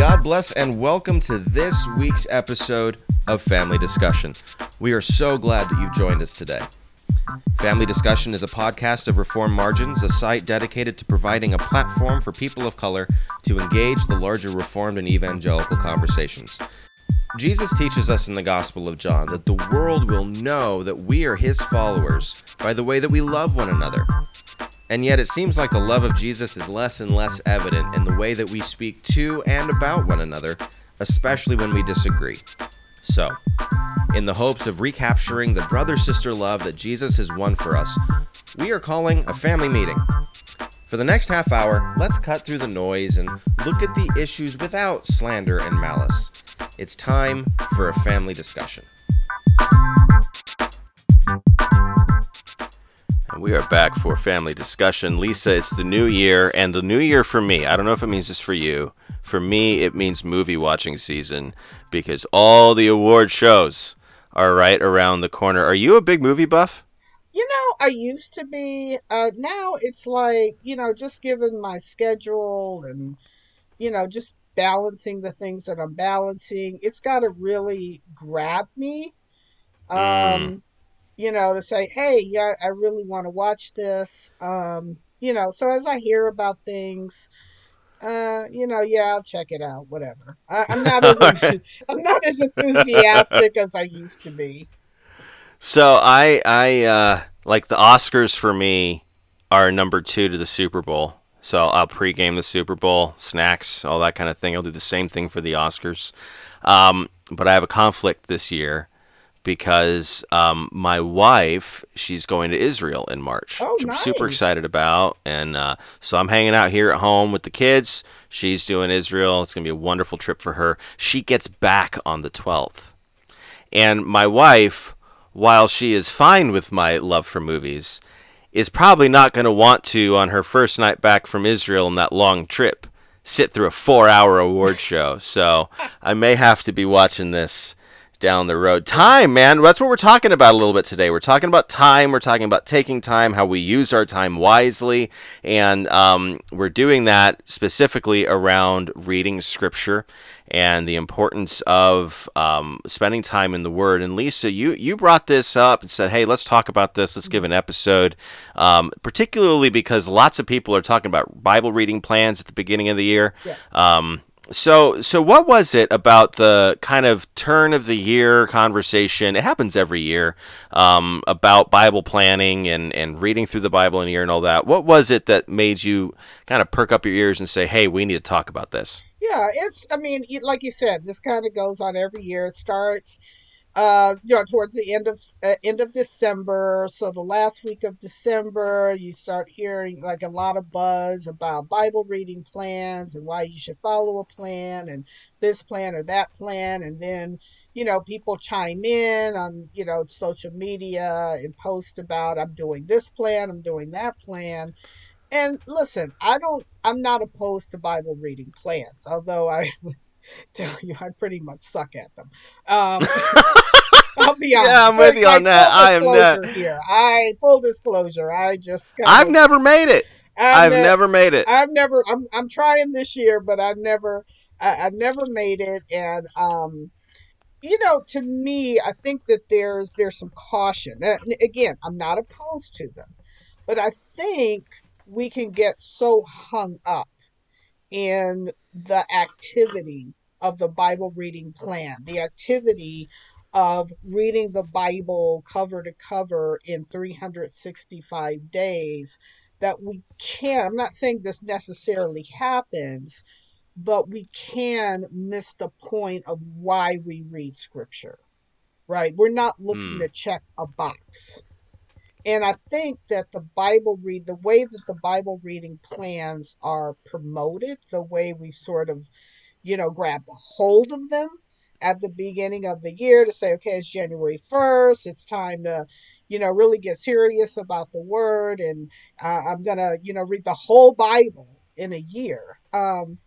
God bless and welcome to this week's episode of Family Discussion. We are so glad that you've joined us today. Family Discussion is a podcast of Reformed Margins, a site dedicated to providing a platform for people of color to engage the larger Reformed and evangelical conversations. Jesus teaches us in the Gospel of John that the world will know that we are his followers by the way that we love one another. And yet, it seems like the love of Jesus is less and less evident in the way that we speak to and about one another, especially when we disagree. So, in the hopes of recapturing the brother sister love that Jesus has won for us, we are calling a family meeting. For the next half hour, let's cut through the noise and look at the issues without slander and malice. It's time for a family discussion. We are back for family discussion. Lisa, it's the new year, and the new year for me, I don't know if it means this for you. For me, it means movie watching season because all the award shows are right around the corner. Are you a big movie buff? You know, I used to be. Uh, now it's like, you know, just given my schedule and, you know, just balancing the things that I'm balancing, it's got to really grab me. Um, mm you know, to say, hey, yeah, I really want to watch this. Um, you know, so as I hear about things, uh, you know, yeah, I'll check it out, whatever. I, am not as I'm not as enthusiastic as I used to be. So I I uh, like the Oscars for me are number two to the Super Bowl. So I'll pregame the Super Bowl, snacks, all that kind of thing. I'll do the same thing for the Oscars. Um, but I have a conflict this year because um, my wife she's going to Israel in March, oh, which nice. I'm super excited about, and uh, so I'm hanging out here at home with the kids. She's doing Israel. It's gonna be a wonderful trip for her. She gets back on the 12th, and my wife, while she is fine with my love for movies, is probably not going to want to on her first night back from Israel in that long trip sit through a four-hour award show. So I may have to be watching this down the road. Time, man. That's what we're talking about a little bit today. We're talking about time. We're talking about taking time, how we use our time wisely. And um, we're doing that specifically around reading scripture and the importance of um, spending time in the Word. And Lisa, you, you brought this up and said, hey, let's talk about this. Let's give an episode, um, particularly because lots of people are talking about Bible reading plans at the beginning of the year. Yes. So, so what was it about the kind of turn of the year conversation? It happens every year um, about Bible planning and, and reading through the Bible in a year and all that. What was it that made you kind of perk up your ears and say, "Hey, we need to talk about this"? Yeah, it's. I mean, like you said, this kind of goes on every year. It starts uh, you know, towards the end of uh, end of December. So the last week of December, you start hearing like a lot of buzz about Bible reading plans and why you should follow a plan and this plan or that plan, and then you know people chime in on you know social media and post about I'm doing this plan, I'm doing that plan. And listen, I don't I'm not opposed to Bible reading plans, although I tell you, I pretty much suck at them. Um, I'll be honest. Yeah, I'm with you on that. I am not here. I full disclosure. I just I've of, never made it. I've, I've ne- never made it. I've never. I'm I'm trying this year, but I've never. I, have never made it, and um, you know, to me, I think that there's there's some caution. And again, I'm not opposed to them, but I think we can get so hung up in the activity of the Bible reading plan, the activity of reading the Bible cover to cover in 365 days that we can. I'm not saying this necessarily happens, but we can miss the point of why we read scripture, right? We're not looking mm. to check a box. And I think that the Bible read, the way that the Bible reading plans are promoted, the way we sort of, you know, grab hold of them at the beginning of the year to say, okay, it's January 1st, it's time to, you know, really get serious about the word, and uh, I'm going to, you know, read the whole Bible in a year. Um,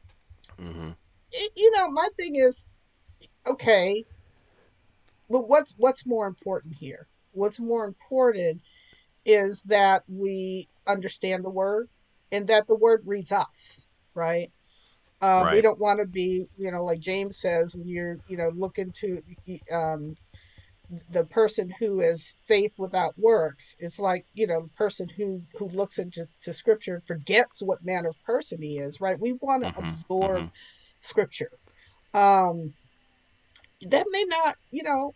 mm-hmm. it, you know, my thing is, okay, but what's what's more important here? What's more important is that we understand the word and that the word reads us, right? Um, We don't want to be, you know, like James says, when you're, you know, looking to um, the person who is faith without works It's like, you know, the person who who looks into to Scripture and forgets what manner of person he is, right? We want to hmm absorb hmm Scripture. Um, that may not, you know,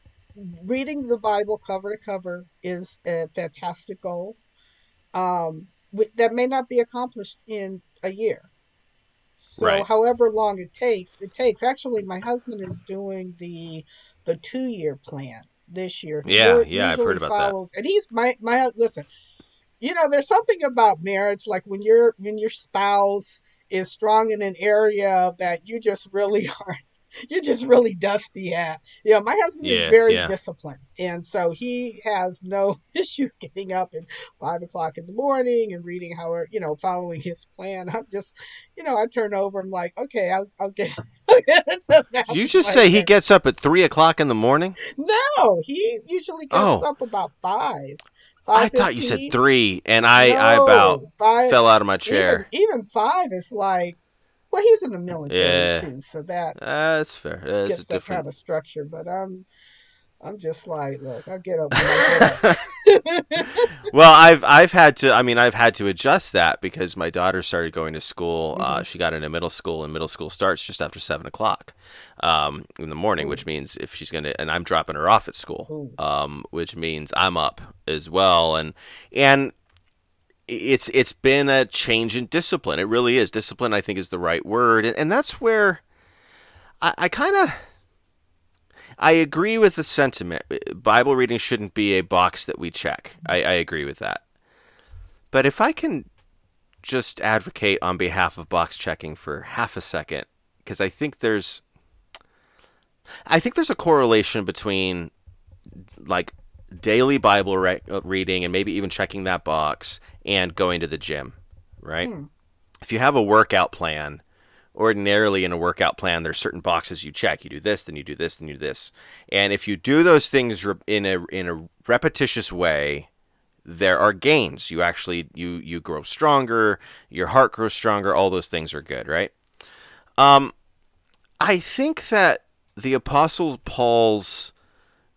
reading the Bible cover to cover is a fantastic goal. Um, that may not be accomplished in a year. So, Right. however long it takes, it takes. Actually, my husband is doing the the two year plan this year. Yeah, yeah, I've heard about that. follows, and he's my my listen. You know, there's something about marriage, like when your when your spouse is strong in an area that you just really are you're just really dusty at. You know, my husband is very yeah. disciplined, and so he has no issues getting up at five o'clock in the morning and reading how you know, following his plan. I'm just, you know, I turn over. I'm like, okay, I'll, I'll get. Did you just say he gets up at three o'clock in the morning? No, he usually gets Oh, up about five, I thought you said three, and I, I about five. fell out of my Even chair. even five is like, well, he's in the military Yeah, too, so that that's fair. That's a gets that kind of structure. But I'm, I'm just like, look, I'll get up when I get up. well, I've I've had to. I mean, I've had to adjust that because my daughter started going to school. Uh, hmm she got into middle school, and middle school starts just after seven o'clock um, in the morning, which means if she's gonna, and I'm dropping her off at school, um, which means I'm up as well, and and it's it's been a change in discipline. It really is. Discipline, I think, is the right word, and, and that's where I, I kind of I agree with the sentiment. Bible reading shouldn't be a box that we check. I, I agree with that. But if I can just advocate on behalf of box checking for half a second, because I think there's I think there's a correlation between like daily Bible re- uh, reading and maybe even checking that box and going to the gym, right? Hmm. If you have a workout plan, ordinarily in a workout plan, there's certain boxes you check. You do this, then you do this, then you do this. And if you do those things re- in a in a repetitious way, there are gains. You actually you you grow stronger, your heart grows stronger. All those things are good, right? Um, I think that the Apostle Paul's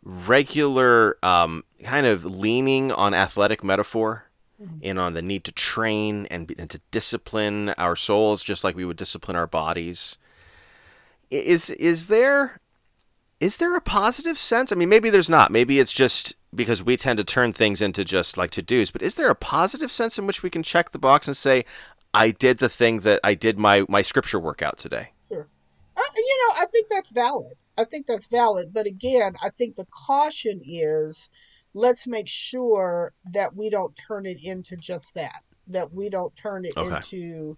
regular um, kind of leaning on athletic metaphor Mhm. and on the need to train and, be- and to discipline our souls just like we would discipline our bodies is is there is there a positive sense i mean maybe there's not maybe it's just because we tend to turn things into just like to do's but is there a positive sense in which we can check the box and say i did the thing that i did my my scripture workout today Sure. Uh, you know, I think that's valid. I think that's valid. But again, I think the caution is let's make sure that we don't turn it into just that, that we don't turn it okay into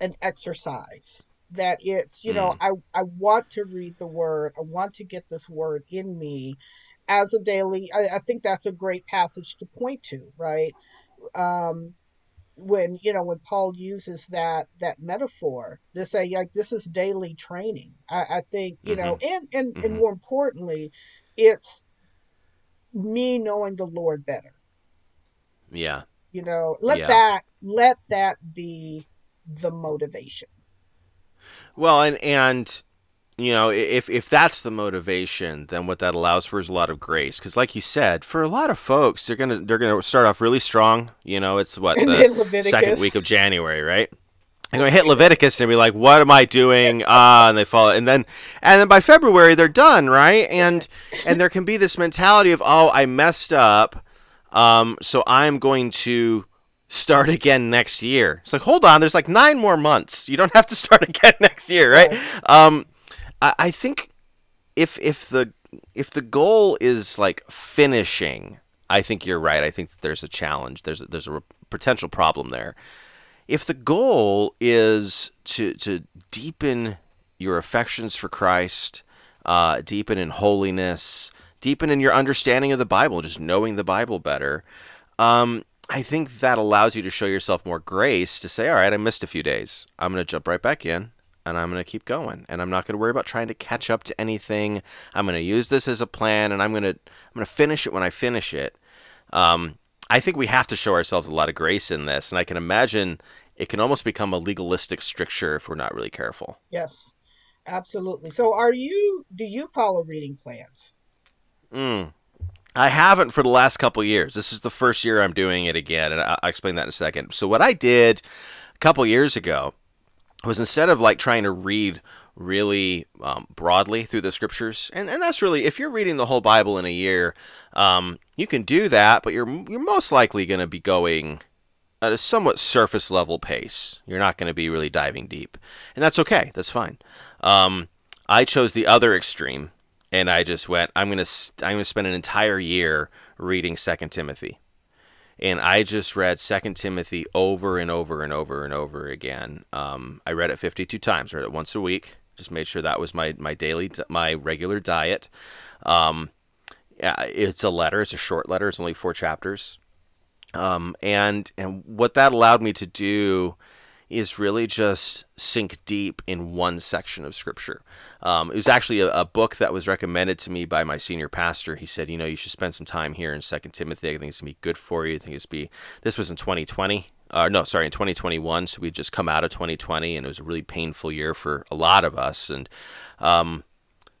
an exercise. That it's, you know, mm, I, I want to read the word, I want to get this word in me as a daily. I, I think that's a great passage to point to, right? Um, when you know when Paul uses that that metaphor to say like this is daily training. I, I think you know, mm-hmm, and and and mm-hmm. more importantly, it's me knowing the Lord better. yeah You know, let yeah that let that be the motivation. well and and you know if if that's the motivation then what that allows for is a lot of grace. Because like you said for a lot of folks they're gonna they're gonna start off really strong you know it's what the second week of january right? They're gonna hit leviticus and be like what am i doing? Ah and they fall and then and then by february they're done right? And and there can be this mentality of oh i messed up um so i'm going to start again next year. It's like hold on there's like nine more months. You don't have to start again next year right? Right. um I, I think if if the if the goal is like finishing, I think you're right. I think there's a challenge. There's a, there's a re- potential problem there. If the goal is to to deepen your affections for Christ, uh, deepen in holiness, deepen in your understanding of the Bible, just knowing the Bible better, um, I think that allows you to show yourself more grace to say, all right, I missed a few days. I'm going to jump right back in and I'm going to keep going. And I'm not going to worry about trying to catch up to anything. I'm going to use this as a plan and I'm going to I'm going to finish it when I finish it. Um, I think we have to show ourselves a lot of grace in this. And I can imagine it can almost become a legalistic stricture if we're not really careful. Yes, absolutely. So, are you? Do you follow reading plans? Mm. I haven't for the last couple years. This is the first year I'm doing it again, and I'll explain that in a second. So, what I did a couple years ago was instead of like trying to read really um, broadly through the scriptures, and, and that's really if you're reading the whole Bible in a year, um, you can do that, but you're you're most likely going to be going at a somewhat surface level pace. You're not going to be really diving deep, and that's okay. That's fine. Um, I chose the other extreme, and I just went. I'm gonna I'm gonna spend an entire year reading Second Timothy, and I just read Second Timothy over and over and over and over again. Um, I read it 52 times. Read it once a week. Just made sure that was my my daily my regular diet. Um, it's a letter. It's a short letter. It's only four chapters. Um, and and what that allowed me to do is really just sink deep in one section of scripture. Um, it was actually a, a, book that was recommended to me by my senior pastor. He said, you know, you should spend some time here in Second Timothy. I think it's gonna be good for you. I think it's be. This was in 2020. Uh, no, sorry, in 2021. So we'd just come out of 2020, and it was a really painful year for a lot of us. And um,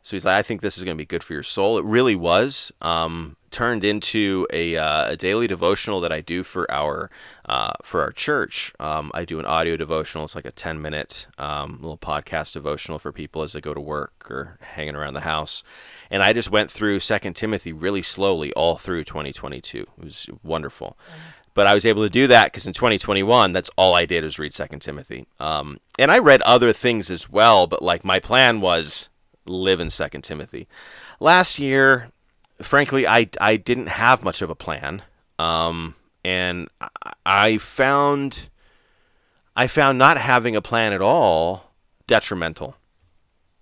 so he's like, I think this is going to be good for your soul. It really was. Um, turned into a, uh, a daily devotional that I do for our uh, for our church. Um, I do an audio devotional. It's like a ten minute um, little podcast devotional for people as they go to work or hanging around the house. And I just went through Second Timothy really slowly all through 2022. It was wonderful. But I was able to do that because in 2021, that's all I did was read Second Timothy. Um, and I read other things as well, but like my plan was live in Second Timothy. Last year, frankly, I, I didn't have much of a plan, um, and I found I found not having a plan at all detrimental.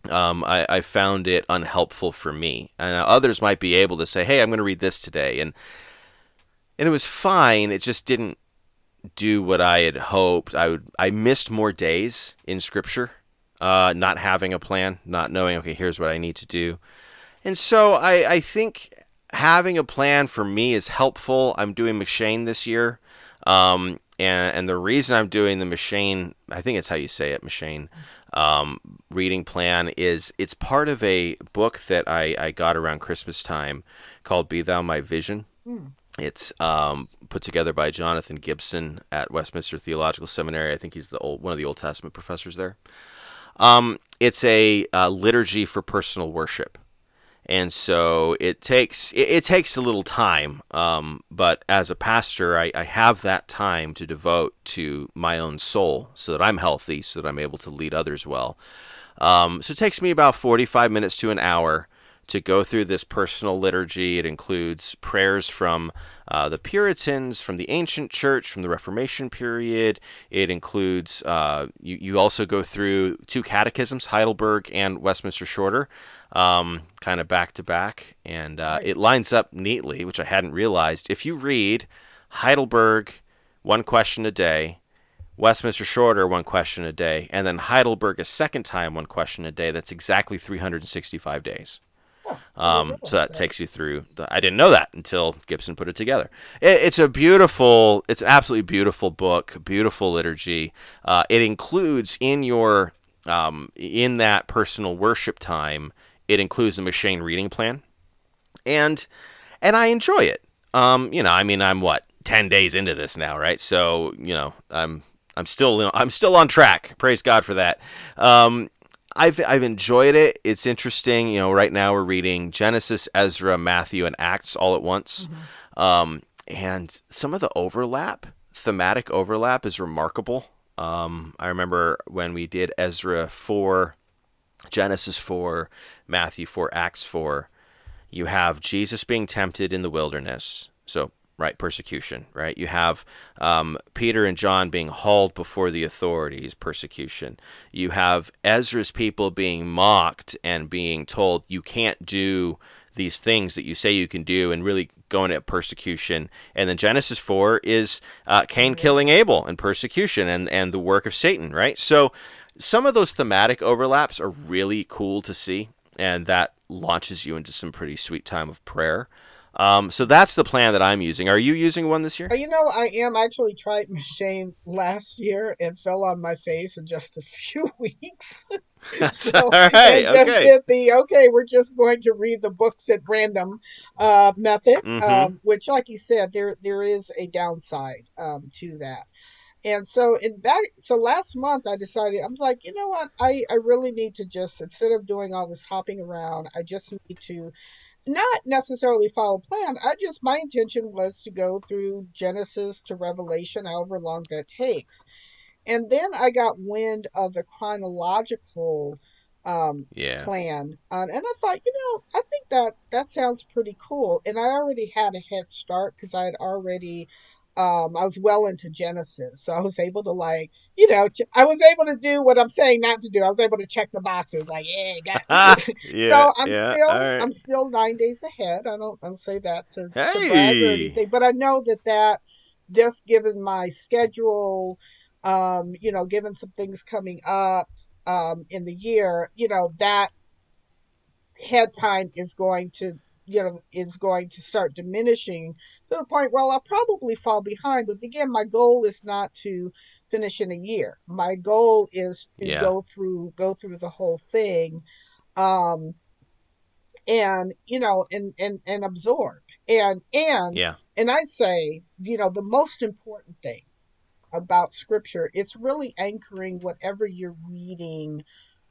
Um, I, I found it unhelpful for me, and others might be able to say, "Hey, I'm going to read this today," and and it was fine. It just didn't do what I had hoped. I would I missed more days in Scripture uh, not having a plan, not knowing, okay, here's what I need to do. And so I, I think having a plan for me is helpful. I'm doing M'Cheyne this year. Um, and, and the reason I'm doing the M'Cheyne, I think it's how you say it, M'Cheyne, um, reading plan is it's part of a book that I, I got around Christmas time called Be Thou My Vision. Mm. It's um, put together by Jonathan Gibson at Westminster Theological Seminary. I think he's the old, one of the Old Testament professors there. Um, it's a uh, liturgy for personal worship, and so it takes it, it takes a little time. Um, but as a pastor, I, I have that time to devote to my own soul, so that I'm healthy, so that I'm able to lead others well. Um, so it takes me about 45 minutes to an hour to go through this personal liturgy. It includes prayers from uh, the Puritans, from the ancient church, from the Reformation period. It includes, uh, you, you also go through two catechisms, Heidelberg and Westminster Shorter, um, kind of back to back. And uh, nice. it lines up neatly, which I hadn't realized. If you read Heidelberg, one question a day, Westminster Shorter, one question a day, and then Heidelberg a second time, one question a day, that's exactly 365 days. Um, so that takes you through. The, I didn't know that until Gibson put it together. It, it's a beautiful, it's an absolutely beautiful book, beautiful liturgy. Uh, it includes in your um, in that personal worship time, it includes a M'Cheyne reading plan, and and I enjoy it. Um, you know, I mean, I'm what ten days into this now, right? So you know, I'm I'm still I'm still on track. Praise God for that. Um, I've I've enjoyed it. It's interesting. You know, right now we're reading Genesis, Ezra, Matthew, and Acts all at once, mm-hmm. um, and some of the overlap, thematic overlap, is remarkable. Um, I remember when we did Ezra four, Genesis four, Matthew four, Acts four. You have Jesus being tempted in the wilderness. So right? Persecution, right? You have um, Peter and John being hauled before the authorities, persecution. You have Ezra's people being mocked and being told you can't do these things that you say you can do and really going at persecution. And then Genesis 4 is uh, Cain killing Abel and persecution and, and the work of Satan, right? So some of those thematic overlaps are really cool to see, and that launches you into some pretty sweet time of prayer. Um, so that's the plan that I'm using. Are you using one this year? Uh, You know, I am I actually tried M'Cheyne last year and fell on my face in just a few weeks. So all right. and just Okay. did the okay, we're just going to read the books at random uh, method, Mhm. um, which, like you said, there there is a downside um, to that. And so in back, so last month I decided I was like, you know what, I I really need to just instead of doing all this hopping around, I just need to not necessarily follow plan. I just my intention was to go through Genesis to Revelation, however long that takes. And then I got wind of the chronological um, Yeah. plan, uh, and I thought, you know, I think that that sounds pretty cool. And I already had a head start because I had already. Um, I was well into Genesis, so I was able to like, you know, ch- I was able to do what I'm saying not to do. I was able to check the boxes, like, yeah, got. yeah. So I'm yeah, still right. I'm still nine days ahead. I don't I don't say that to, to brag or anything, but I know that that just given my schedule, um, you know, given some things coming up um, in the year, you know, that head time is going to you know is going to start diminishing to the point well I'll probably fall behind. But again, my goal is not to finish in a year. My goal is to Yeah. go through go through the whole thing um and you know and and and absorb and and Yeah. and i say you know the most important thing about scripture it's really anchoring whatever you're reading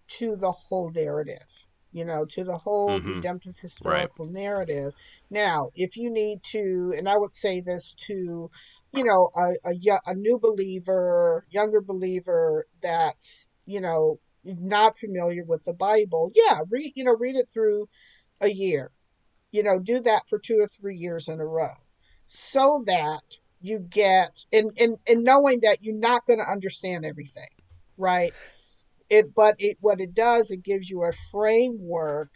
to the whole narrative you know to the whole Mhm. redemptive historical narrative. Now if you need to and i would say this to you know a, a, a new believer younger believer that's you know not familiar with the bible yeah read you know read it through a year. You know do that for two or three years in a row so that you get and and, and knowing that you're not going to understand everything right it but it what it does it gives you a framework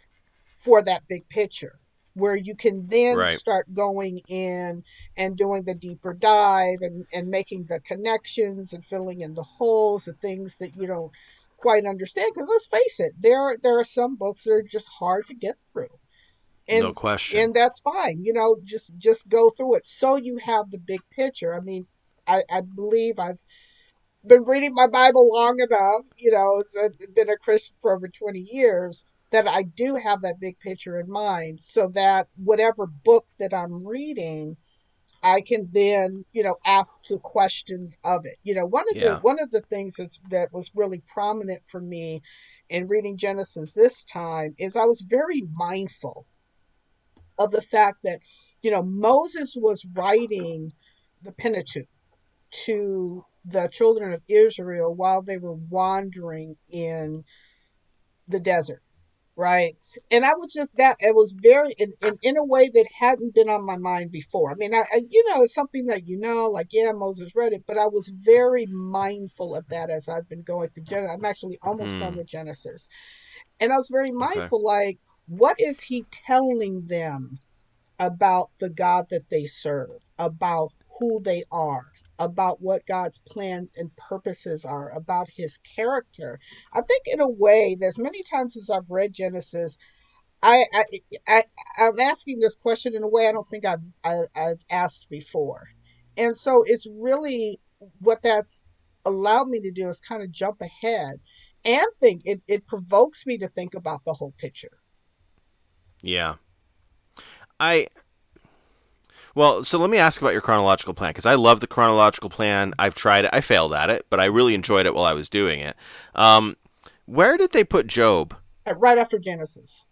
for that big picture where you can then Right. start going in and doing the deeper dive and, and making the connections and filling in the holes the things that you don't quite understand because let's face it there there are some books that are just hard to get through and no question. and that's fine you know just just go through it so you have the big picture i mean i i believe i've been reading my bible long enough you know it's uh, been a christian for over 20 years that i do have that big picture in mind so that whatever book that i'm reading i can then you know ask the questions of it you know one of Yeah. the one of the things that that was really prominent for me in reading genesis this time is i was very mindful of the fact that you know Moses was writing the Pentateuch to the children of Israel while they were wandering in the desert, right? And I was just that it was very in, in, in a way that hadn't been on my mind before. I mean, I, I you know it's something that you know, like yeah, Moses read it, but I was very mindful of that as I've been going through Genesis. I'm actually almost Hmm. done with Genesis, and I was very mindful, like what is he telling them about the God that they serve, about who they are, about what God's plans and purposes are, about his character. I think in a way, there's many times as I've read Genesis, I, I, I I'm asking this question in a way I don't think I've I, I've asked before, and so it's really what that's allowed me to do is kind of jump ahead and think it, it provokes me to think about the whole picture. Yeah. I Well, so let me ask about your chronological plan because I love the chronological plan. I've tried it. I failed at it, but I really enjoyed it while I was doing it. Um, where did they put Job? Right after Genesis.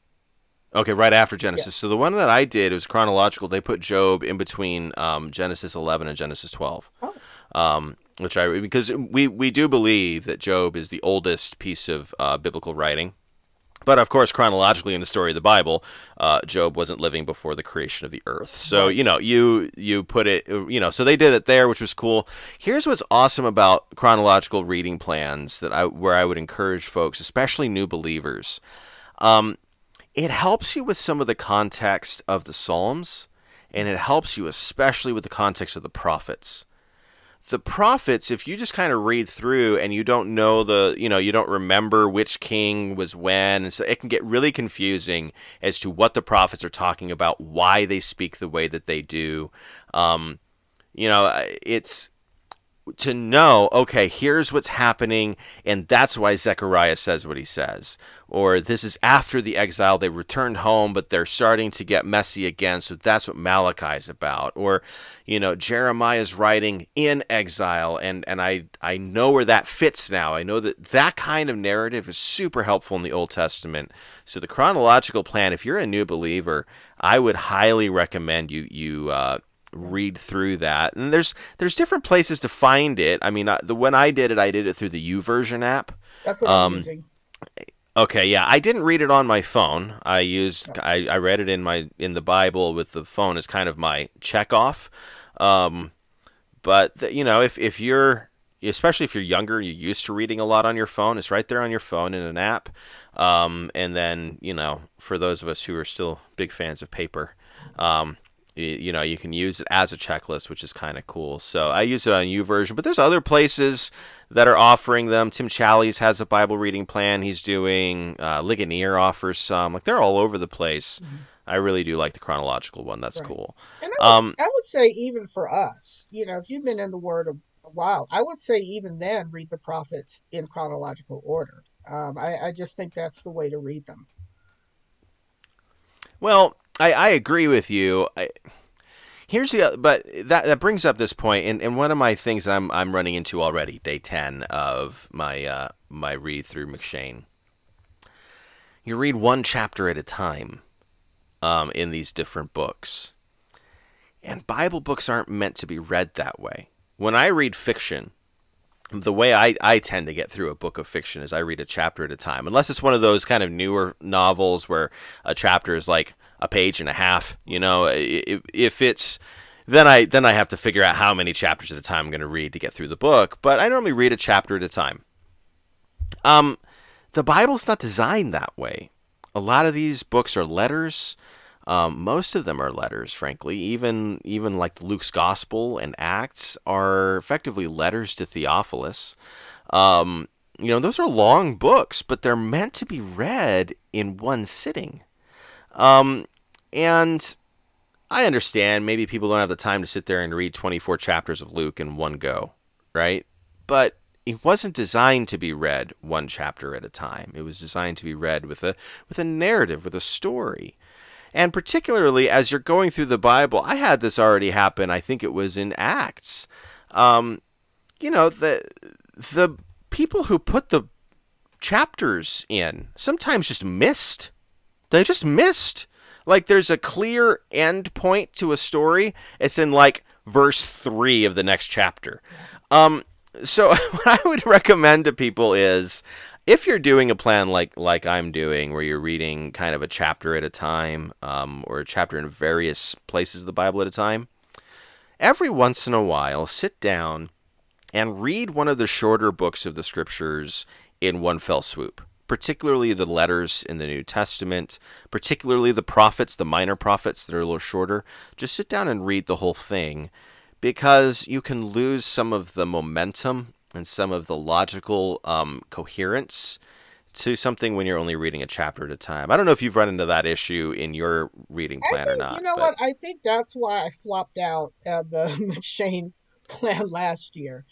Okay, right after Genesis. So the one that I did was chronological. They put Job in between um, Genesis 11 and Genesis 12. Oh. Um, which I because we we do believe that Job is the oldest piece of uh, biblical writing. But of course, chronologically in the story of the Bible, uh, Job wasn't living before the creation of the earth. So you know, you you put it, you know, so they did it there, which was cool. Here's what's awesome about chronological reading plans that I where I would encourage folks, especially new believers. Um, it helps you with some of the context of the Psalms, and it helps you especially with the context of the prophets. The prophets, if you just kind of read through and you don't know the, you know, you don't remember which king was when, and so it can get really confusing as to what the prophets are talking about, why they speak the way that they do. Um, you know, it's to know, okay, here's what's happening, and that's why Zechariah says what he says. Or this is after the exile, they returned home, but they're starting to get messy again, so that's what Malachi is about. Or, you know, Jeremiah's writing in exile, and, and I, I know where that fits now. I know that that kind of narrative is super helpful in the Old Testament. So the chronological plan, if you're a new believer, I would highly recommend you, you, uh, read through that. And there's there's different places to find it. I mean, the when I did it, I did it through the YouVersion app. That's what um, I'm using. Okay, yeah, I didn't read it on my phone. I used oh. I, I read it in my in the Bible with the phone as kind of my check off. Um, but the, you know, if if you're especially if you're younger, you're used to reading a lot on your phone. It's right there on your phone in an app. Um, and then you know, for those of us who are still big fans of paper, um, you, know you can use it as a checklist which is kind of cool. So i use it on YouVersion but there's other places that are offering them. Tim challies has a bible reading plan. He's doing uh, ligonier offers some. Like they're all over the place. Mm-hmm. i really do like the chronological one. That's right. cool. And I would, um, I would say even for us you know if you've been in the word a, a while i would say even then read the prophets in chronological order. Um, I, I just think that's the way to read them. Well I, I agree with you. I, here's the but that that brings up this point, and, and one of my things that I'm I'm running into already, day ten of my uh, my read through M'Cheyne. You read one chapter at a time, um, in these different books, and Bible books aren't meant to be read that way. When I read fiction, the way I, I tend to get through a book of fiction is I read a chapter at a time, unless it's one of those kind of newer novels where a chapter is like a page and a half. You know, if, if it's then I then I have to figure out how many chapters at a time I'm going to read to get through the book. But I normally read a chapter at a time. Um, the Bible's not designed that way. A lot of these books are letters. Um, most of them are letters, frankly. Even even like Luke's Gospel and Acts are effectively letters to Theophilus. Um, you know, those are long books, but they're meant to be read in one sitting. Um, and I understand maybe people don't have the time to sit there and read 24 chapters of Luke in one go, right? But it wasn't designed to be read one chapter at a time. It was designed to be read with a with a narrative, with a story. And particularly as you're going through the Bible, I had this already happen. I think it was in Acts. Um, you know, the the people who put the chapters in sometimes just missed. They just missed like there's a clear end point to a story. It's in like verse three of the next chapter. Um, so what I would recommend to people is if you're doing a plan like like I'm doing, where you're reading kind of a chapter at a time, um, or a chapter in various places of the Bible at a time, every once in a while, sit down and read one of the shorter books of the scriptures in one fell swoop particularly the letters in the New Testament, particularly the prophets, the minor prophets that are a little shorter. Just sit down and read the whole thing because you can lose some of the momentum and some of the logical um, coherence to something when you're only reading a chapter at a time. I don't know if you've run into that issue in your reading plan think, or not. You know but... what? I think that's why I flopped out of the M'Cheyne plan last year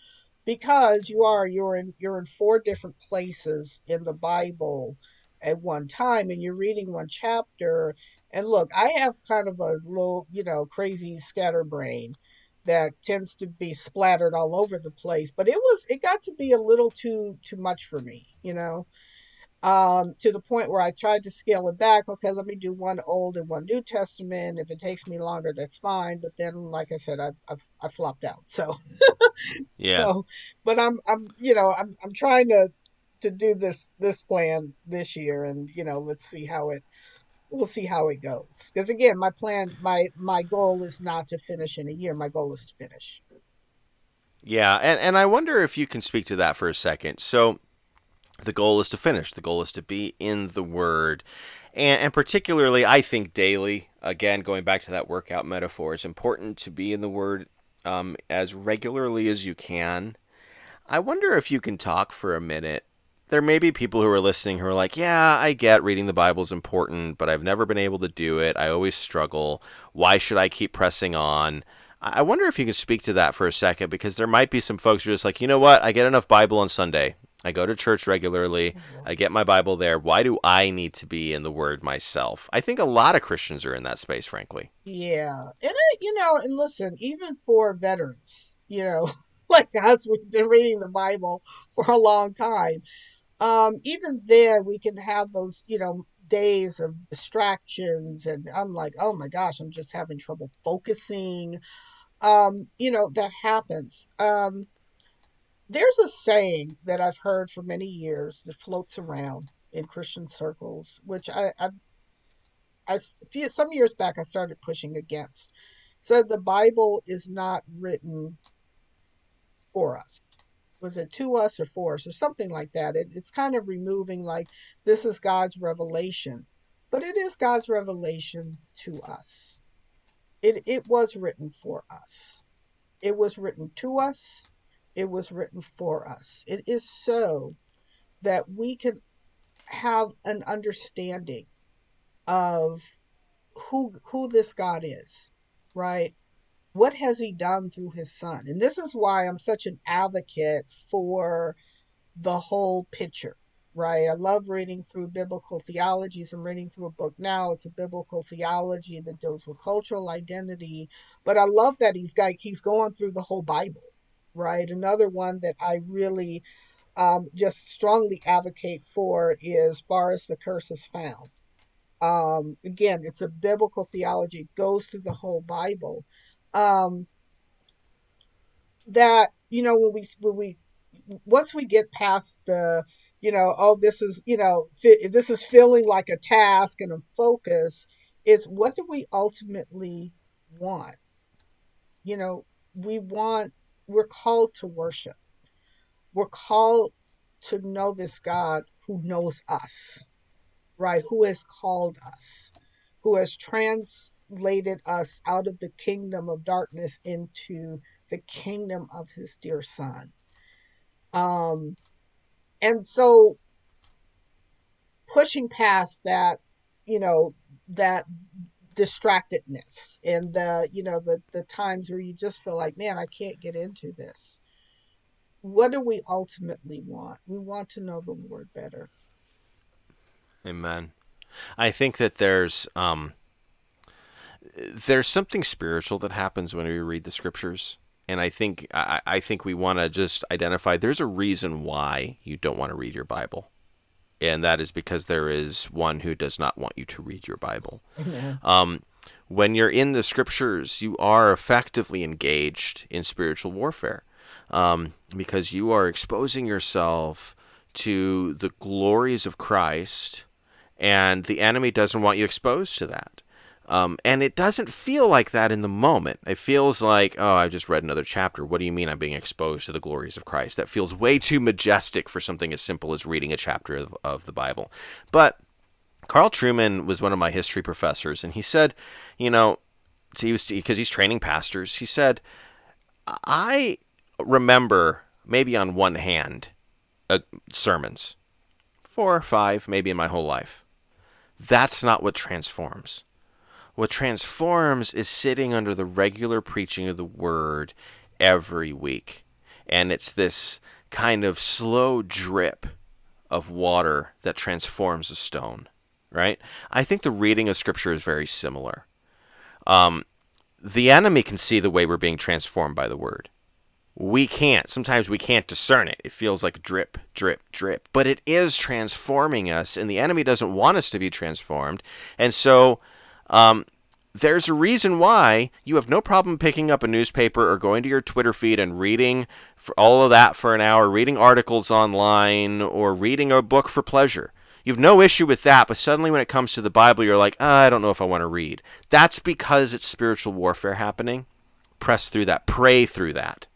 because you are you're in you're in four different places in the Bible at one time and you're reading one chapter and look I have kind of a little you know crazy scatterbrain that tends to be splattered all over the place but it was it got to be a little too too much for me you know um, to the point where I tried to scale it back. Okay, let me do one Old and one New Testament. If it takes me longer, that's fine. But then, like I said, I I, I flopped out. So yeah. So, but I'm I'm you know I'm I'm trying to to do this this plan this year, and you know let's see how it we'll see how it goes. Because again, my plan my my goal is not to finish in a year. My goal is to finish. Yeah, and and I wonder if you can speak to that for a second. So the goal is to finish. The goal is to be in the Word. And, and, particularly, I think daily, again, going back to that workout metaphor, it's important to be in the Word um, as regularly as you can. I wonder if you can talk for a minute. There may be people who are listening who are like, Yeah, I get reading the Bible is important, but I've never been able to do it. I always struggle. Why should I keep pressing on? I wonder if you can speak to that for a second because there might be some folks who are just like, you know what? I get enough Bible on Sunday. I go to church regularly. Mm-hmm. I get my Bible there. Why do I need to be in the Word myself? I think a lot of Christians are in that space, frankly. Yeah. And, I, you know, and listen, even for veterans, you know, like us, we've been reading the Bible for a long time. Um, even then, we can have those, you know, days of distractions. And I'm like, oh my gosh, I'm just having trouble focusing. Um, you know, that happens. Um, there's a saying that I've heard for many years that floats around in Christian circles, which I, I, I few, some years back I started pushing against. Said the Bible is not written for us. Was it to us or for us or something like that? It, it's kind of removing like this is God's revelation, but it is God's revelation to us. It it was written for us. It was written to us. It was written for us. It is so that we can have an understanding of who who this God is, right? What has he done through his son? And this is why I'm such an advocate for the whole picture, right? I love reading through biblical theologies. I'm reading through a book now. It's a biblical theology that deals with cultural identity. But I love that he's got he's going through the whole Bible, right? Another one that I really um, just strongly advocate for is far as the curse is found. Um, again, it's a biblical theology, it goes through the whole Bible um, that you know when we when we once we get past the you know oh this is you know this is feeling like a task and a focus it's what do we ultimately want? You know we want we're called to worship. We're called to know this god who knows us right? Who has called us who has translated us out of the kingdom of darkness into the kingdom of his dear son. Um, and so pushing past that, you know, that distractedness and the, you know, the, the times where you just feel like, man, I can't get into this. What do we ultimately want? We want to know the Lord better. Amen. I think that there's um, there's something spiritual that happens when we read the scriptures, and I think I, I think we want to just identify there's a reason why you don't want to read your Bible, and that is because there is one who does not want you to read your Bible. Yeah. Um, when you're in the scriptures, you are effectively engaged in spiritual warfare um, because you are exposing yourself to the glories of Christ and the enemy doesn't want you exposed to that. Um, and it doesn't feel like that in the moment. It feels like, oh, I've just read another chapter. What do you mean I'm being exposed to the glories of Christ? That feels way too majestic for something as simple as reading a chapter of, of the Bible. But Carl Trueman was one of my history professors, and he said, you know, he was because he's training pastors. He said, I remember maybe on one hand uh, sermons, four or five, maybe in my whole life that's not what transforms. What transforms is sitting under the regular preaching of the word every week. And it's this kind of slow drip of water that transforms a stone, right? I think the reading of scripture is very similar. Um, the enemy can see the way we're being transformed by the word we can't. Sometimes we can't discern it. It feels like drip, drip, drip. But it is transforming us, and the enemy doesn't want us to be transformed. And so um, there's a reason why you have no problem picking up a newspaper or going to your Twitter feed and reading all of that for an hour, reading articles online, or reading a book for pleasure. You have no issue with that, but suddenly when it comes to the Bible, you're like, oh, I don't know if I want to read. That's because it's spiritual warfare happening. Press through that, pray through that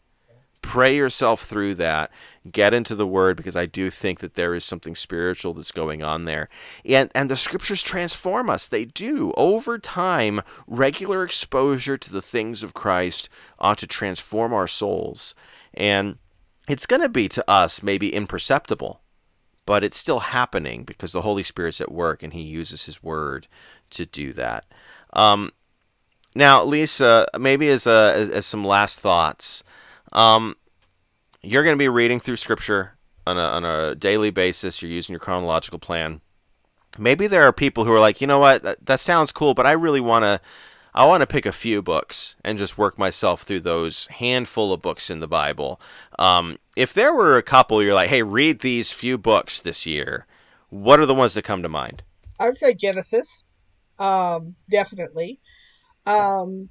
pray yourself through that. Get into the word because i do think that there is something spiritual that's going on there. And and the scriptures transform us. They do. Over time regular exposure to the things of christ ought to transform our souls. And it's going to be to us maybe imperceptible but it's still happening because the holy spirit's at work and he uses his word to do that. Um, now lisa maybe as, a, as, as some last thoughts um, you're going to be reading through scripture on a, on a daily basis. You're using your chronological plan. Maybe there are people who are like, you know what, that, that sounds cool, but I really want to. I want to pick a few books and just work myself through those handful of books in the Bible. Um, if there were a couple, you're like, hey, read these few books this year. What are the ones that come to mind? I would say Genesis, um, definitely. Um,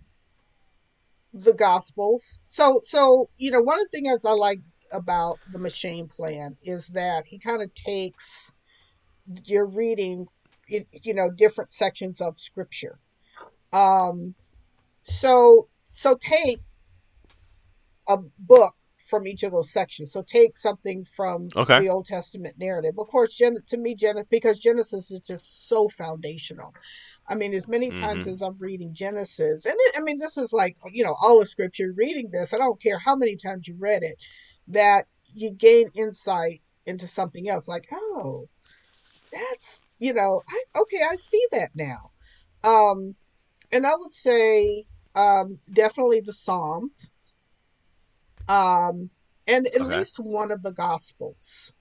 the Gospels. So, so you know, one of the things I like about the M'Cheyne Plan is that he kind of takes your reading, you know, different sections of Scripture. Um, so, so take a book from each of those sections. So take something from okay. the Old Testament narrative. Of course, Gen- to me, Gen- because Genesis is just so foundational. I mean, as many times mm-hmm. as I'm reading Genesis, and it, I mean, this is like, you know, all of scripture, reading this, I don't care how many times you read it, that you gain insight into something else. Like, oh, that's, you know, I, okay, I see that now. Um, and I would say um, definitely the Psalms, um, and at okay. least one of the Gospels.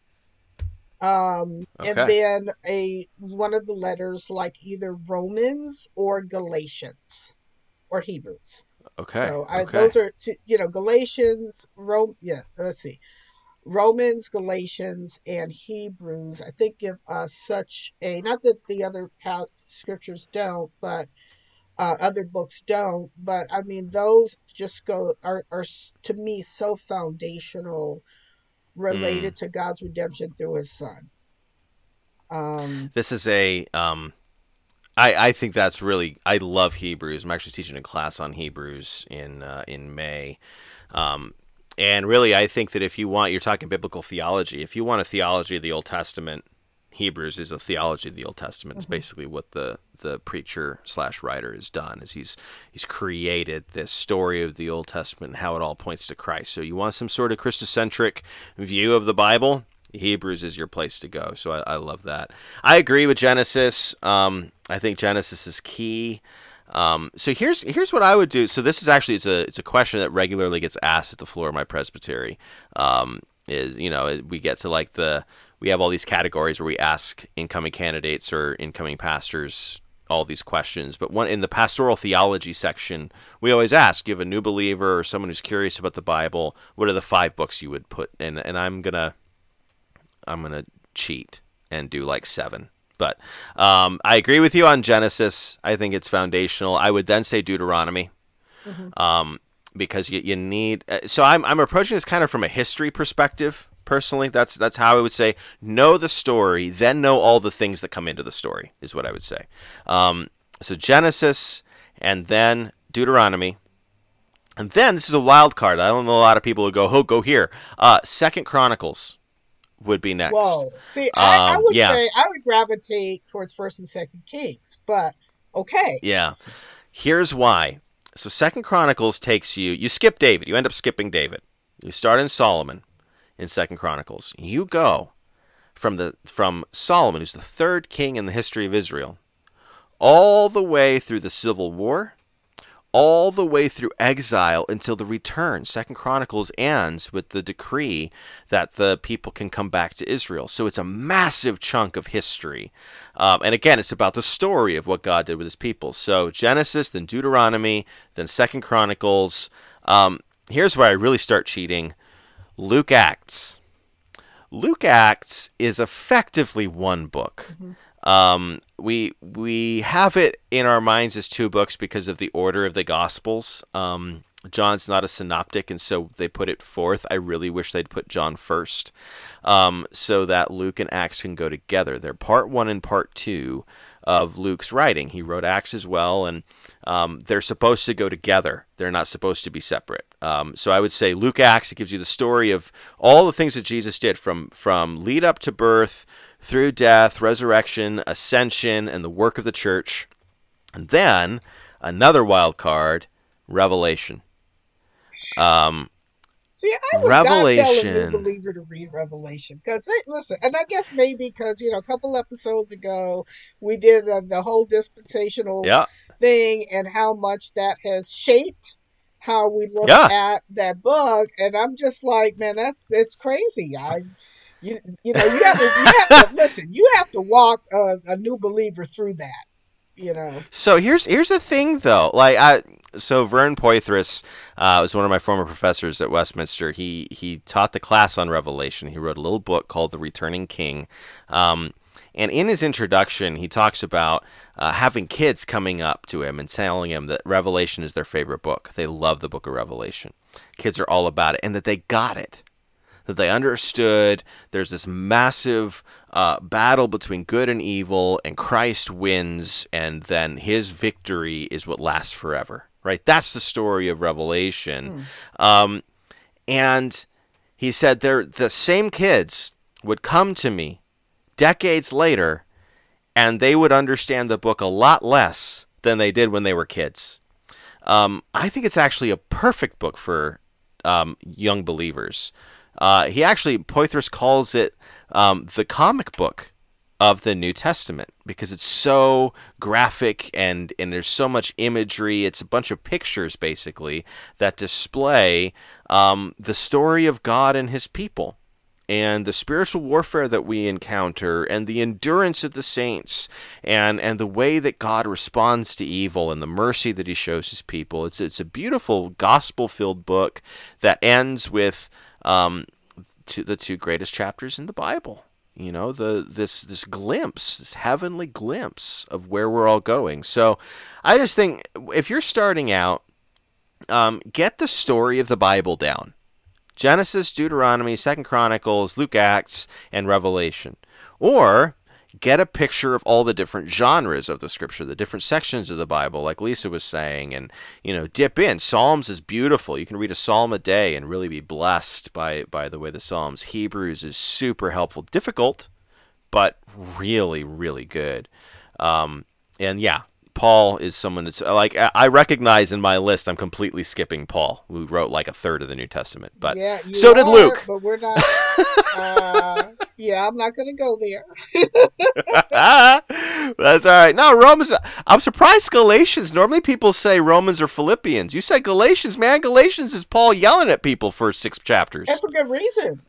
Um, okay. and then a one of the letters like either Romans or Galatians or Hebrews. Okay. So I, okay. those are two, you know Galatians, Rome. Yeah, let's see, Romans, Galatians, and Hebrews. I think give us such a not that the other scriptures don't, but uh, other books don't. But I mean, those just go are are to me so foundational related mm. to God's redemption through His Son. Um, this is a. Um, I I think that's really. I love Hebrews. I'm actually teaching a class on Hebrews in uh, in May. Um, and really, I think that if you want, you're talking biblical theology. If you want a theology of the Old Testament, Hebrews is a theology of the Old Testament. It's mm-hmm. basically what the the preacher slash writer has done is he's he's created this story of the Old Testament and how it all points to Christ. So you want some sort of Christocentric view of the Bible, Hebrews is your place to go. So I, I love that. I agree with Genesis. Um, I think Genesis is key. Um, so here's here's what I would do. So this is actually it's a it's a question that regularly gets asked at the floor of my presbytery. Um, is you know we get to like the we have all these categories where we ask incoming candidates or incoming pastors all these questions. But one in the pastoral theology section, we always ask: you have a new believer or someone who's curious about the Bible, what are the five books you would put? And and I'm gonna I'm gonna cheat and do like seven. But um, I agree with you on Genesis. I think it's foundational. I would then say Deuteronomy. Mm-hmm. Um, because you, you need uh, so I'm, I'm approaching this kind of from a history perspective personally that's that's how i would say know the story then know all the things that come into the story is what i would say. Um, so genesis and then deuteronomy and then this is a wild card. I don't know a lot of people who go oh go here. Uh, second chronicles would be next. Whoa. See I, um, I would yeah. say i would gravitate towards first and second kings but okay. Yeah. Here's why. So second chronicles takes you you skip david. You end up skipping david. You start in solomon in Second Chronicles. You go from the from Solomon, who's the third king in the history of Israel, all the way through the civil war, all the way through exile until the return. Second Chronicles ends with the decree that the people can come back to Israel. So it's a massive chunk of history. Um, and again, it's about the story of what God did with his people. So Genesis, then Deuteronomy, then Second Chronicles. Um, here's where I really start cheating. Luke Acts. Luke Acts is effectively one book. Mm-hmm. Um, we we have it in our minds as two books because of the order of the Gospels. Um, John's not a synoptic, and so they put it fourth. I really wish they'd put John first, um, so that Luke and Acts can go together. They're part one and part two of Luke's writing. He wrote Acts as well, and um, they're supposed to go together. They're not supposed to be separate. Um, so I would say Luke Acts it gives you the story of all the things that Jesus did from from lead up to birth, through death, resurrection, ascension, and the work of the church, and then another wild card, Revelation. Um, See, I would Revelation. not tell a new believer to read Revelation because listen, and I guess maybe because you know a couple episodes ago we did the, the whole dispensational yeah. thing and how much that has shaped how we look yeah. at that book, and I'm just like, man, that's it's crazy. I. You, you know you have to you have to listen you have to walk a, a new believer through that you know. So here's here's the thing though, like I so Vern Poythress uh, was one of my former professors at Westminster. He he taught the class on Revelation. He wrote a little book called The Returning King. Um, and in his introduction, he talks about uh, having kids coming up to him and telling him that Revelation is their favorite book. They love the book of Revelation. Kids are all about it, and that they got it that they understood there's this massive uh, battle between good and evil, and Christ wins, and then his victory is what lasts forever. Right? That's the story of Revelation. Hmm. Um, and he said they're the same kids would come to me decades later and they would understand the book a lot less than they did when they were kids. Um, I think it's actually a perfect book for um, young believers. Uh, he actually, Poythress calls it um, the comic book of the New Testament because it's so graphic and and there's so much imagery. It's a bunch of pictures basically that display um, the story of God and His people and the spiritual warfare that we encounter and the endurance of the saints and and the way that God responds to evil and the mercy that he shows his people it's it's a beautiful gospel filled book that ends with um, the two greatest chapters in the Bible. You know, the this this glimpse, this heavenly glimpse of where we're all going. So, I just think if you're starting out, um, get the story of the Bible down. Genesis, Deuteronomy, Second Chronicles, Luke, Acts, and Revelation. Or get a picture of all the different genres of the scripture, the different sections of the Bible, like Lisa was saying, and you know, dip in. Psalms is beautiful. You can read a psalm a day and really be blessed by by the way the Psalms. Hebrews is super helpful, difficult, but really, really good. Um, and yeah, Paul is someone that's like I recognize in my list. I'm completely skipping Paul, who wrote like a third of the New Testament. But yeah, so are, did Luke. But we're not. uh, yeah, I'm not going to go there. That's all right. No, Romans. I'm surprised Galatians. Normally people say Romans or Philippians. You said Galatians, man. Galatians is Paul yelling at people for six chapters. And for good reason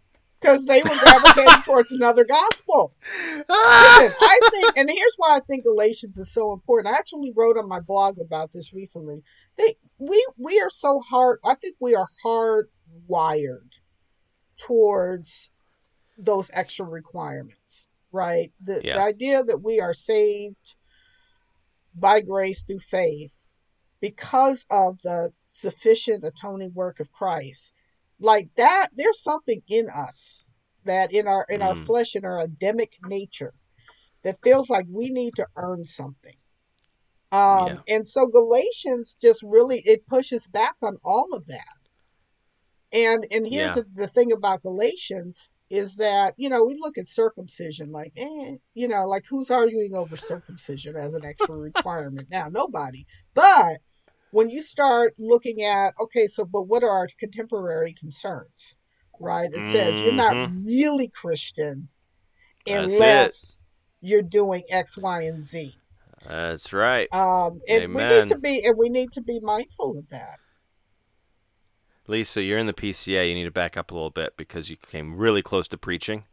because they were gravitating towards another gospel. Listen, I think, and here's why I think Galatians is so important. I actually wrote on my blog about this recently. They, we, we are so hard. I think we are hardwired towards those extra requirements, right? The, yeah. the idea that we are saved by grace through faith because of the sufficient atoning work of Christ like that there's something in us that in our in mm. our flesh in our Adamic nature that feels like we need to earn something um yeah. and so galatians just really it pushes back on all of that and and here's yeah. the, the thing about galatians is that you know we look at circumcision like eh, you know like who's arguing over circumcision as an extra requirement now nobody but when you start looking at okay so but what are our contemporary concerns right it mm-hmm. says you're not mm-hmm. really christian unless you're doing x y and z that's right um and Amen. we need to be and we need to be mindful of that lisa you're in the pca you need to back up a little bit because you came really close to preaching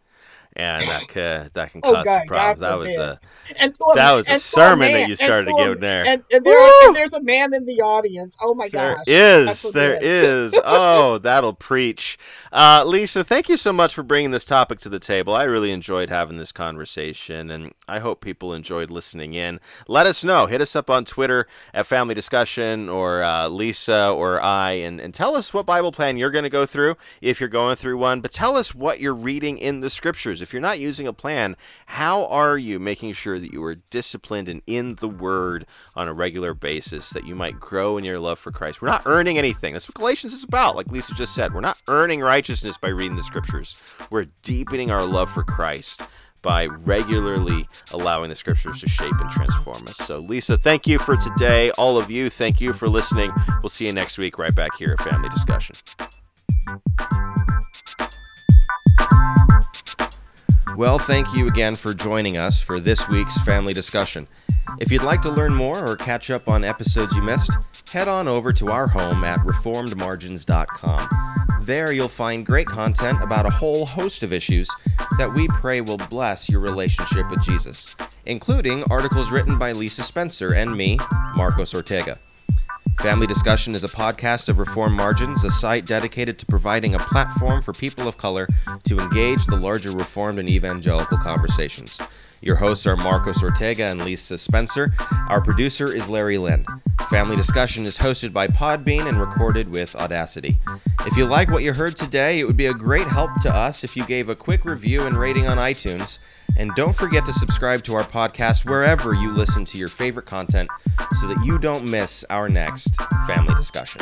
and that could that can Oh, cause God, some problems. God That was a a, that was a sermon that you started to a- giving there. And, and, there, and there's a man in the audience. Oh my There gosh. is. That's what There is. Oh, that'll preach. Uh, Lisa, thank you so much for bringing this topic to the table. I really enjoyed having this conversation, and I hope people enjoyed listening in. Let us know. Hit us up on Twitter at Family Discussion or uh, Lisa or I, and, and tell us what Bible plan you're going to go through if you're going through one. But tell us what you're reading in the scriptures. If you're not using a plan, how are you making sure that you are disciplined and in the Word on a regular basis, that you might grow in your love for Christ? We're not earning anything. That's what Galatians is about. Like Lisa just said, we're not earning righteousness by reading the scriptures. We're deepening our love for Christ by regularly allowing the scriptures to shape and transform us. So, Lisa, thank you for today. All of you, thank you for listening. We'll see you next week right back here at Family Discussion. Well, thank you again for joining us for this week's family discussion. If you'd like to learn more or catch up on episodes you missed, head on over to our home at reformedmargins.com. There you'll find great content about a whole host of issues that we pray will bless your relationship with Jesus, including articles written by Lisa Spencer and me, Marcos Ortega. Family Discussion is a podcast of Reformed Margins, a site dedicated to providing a platform for people of color to engage the larger Reformed and evangelical conversations. Your hosts are Marcos Ortega and Lisa Spencer. Our producer is Larry Lynn. Family Discussion is hosted by Podbean and recorded with Audacity. If you like what you heard today, it would be a great help to us if you gave a quick review and rating on iTunes. And don't forget to subscribe to our podcast wherever you listen to your favorite content so that you don't miss our next family discussion.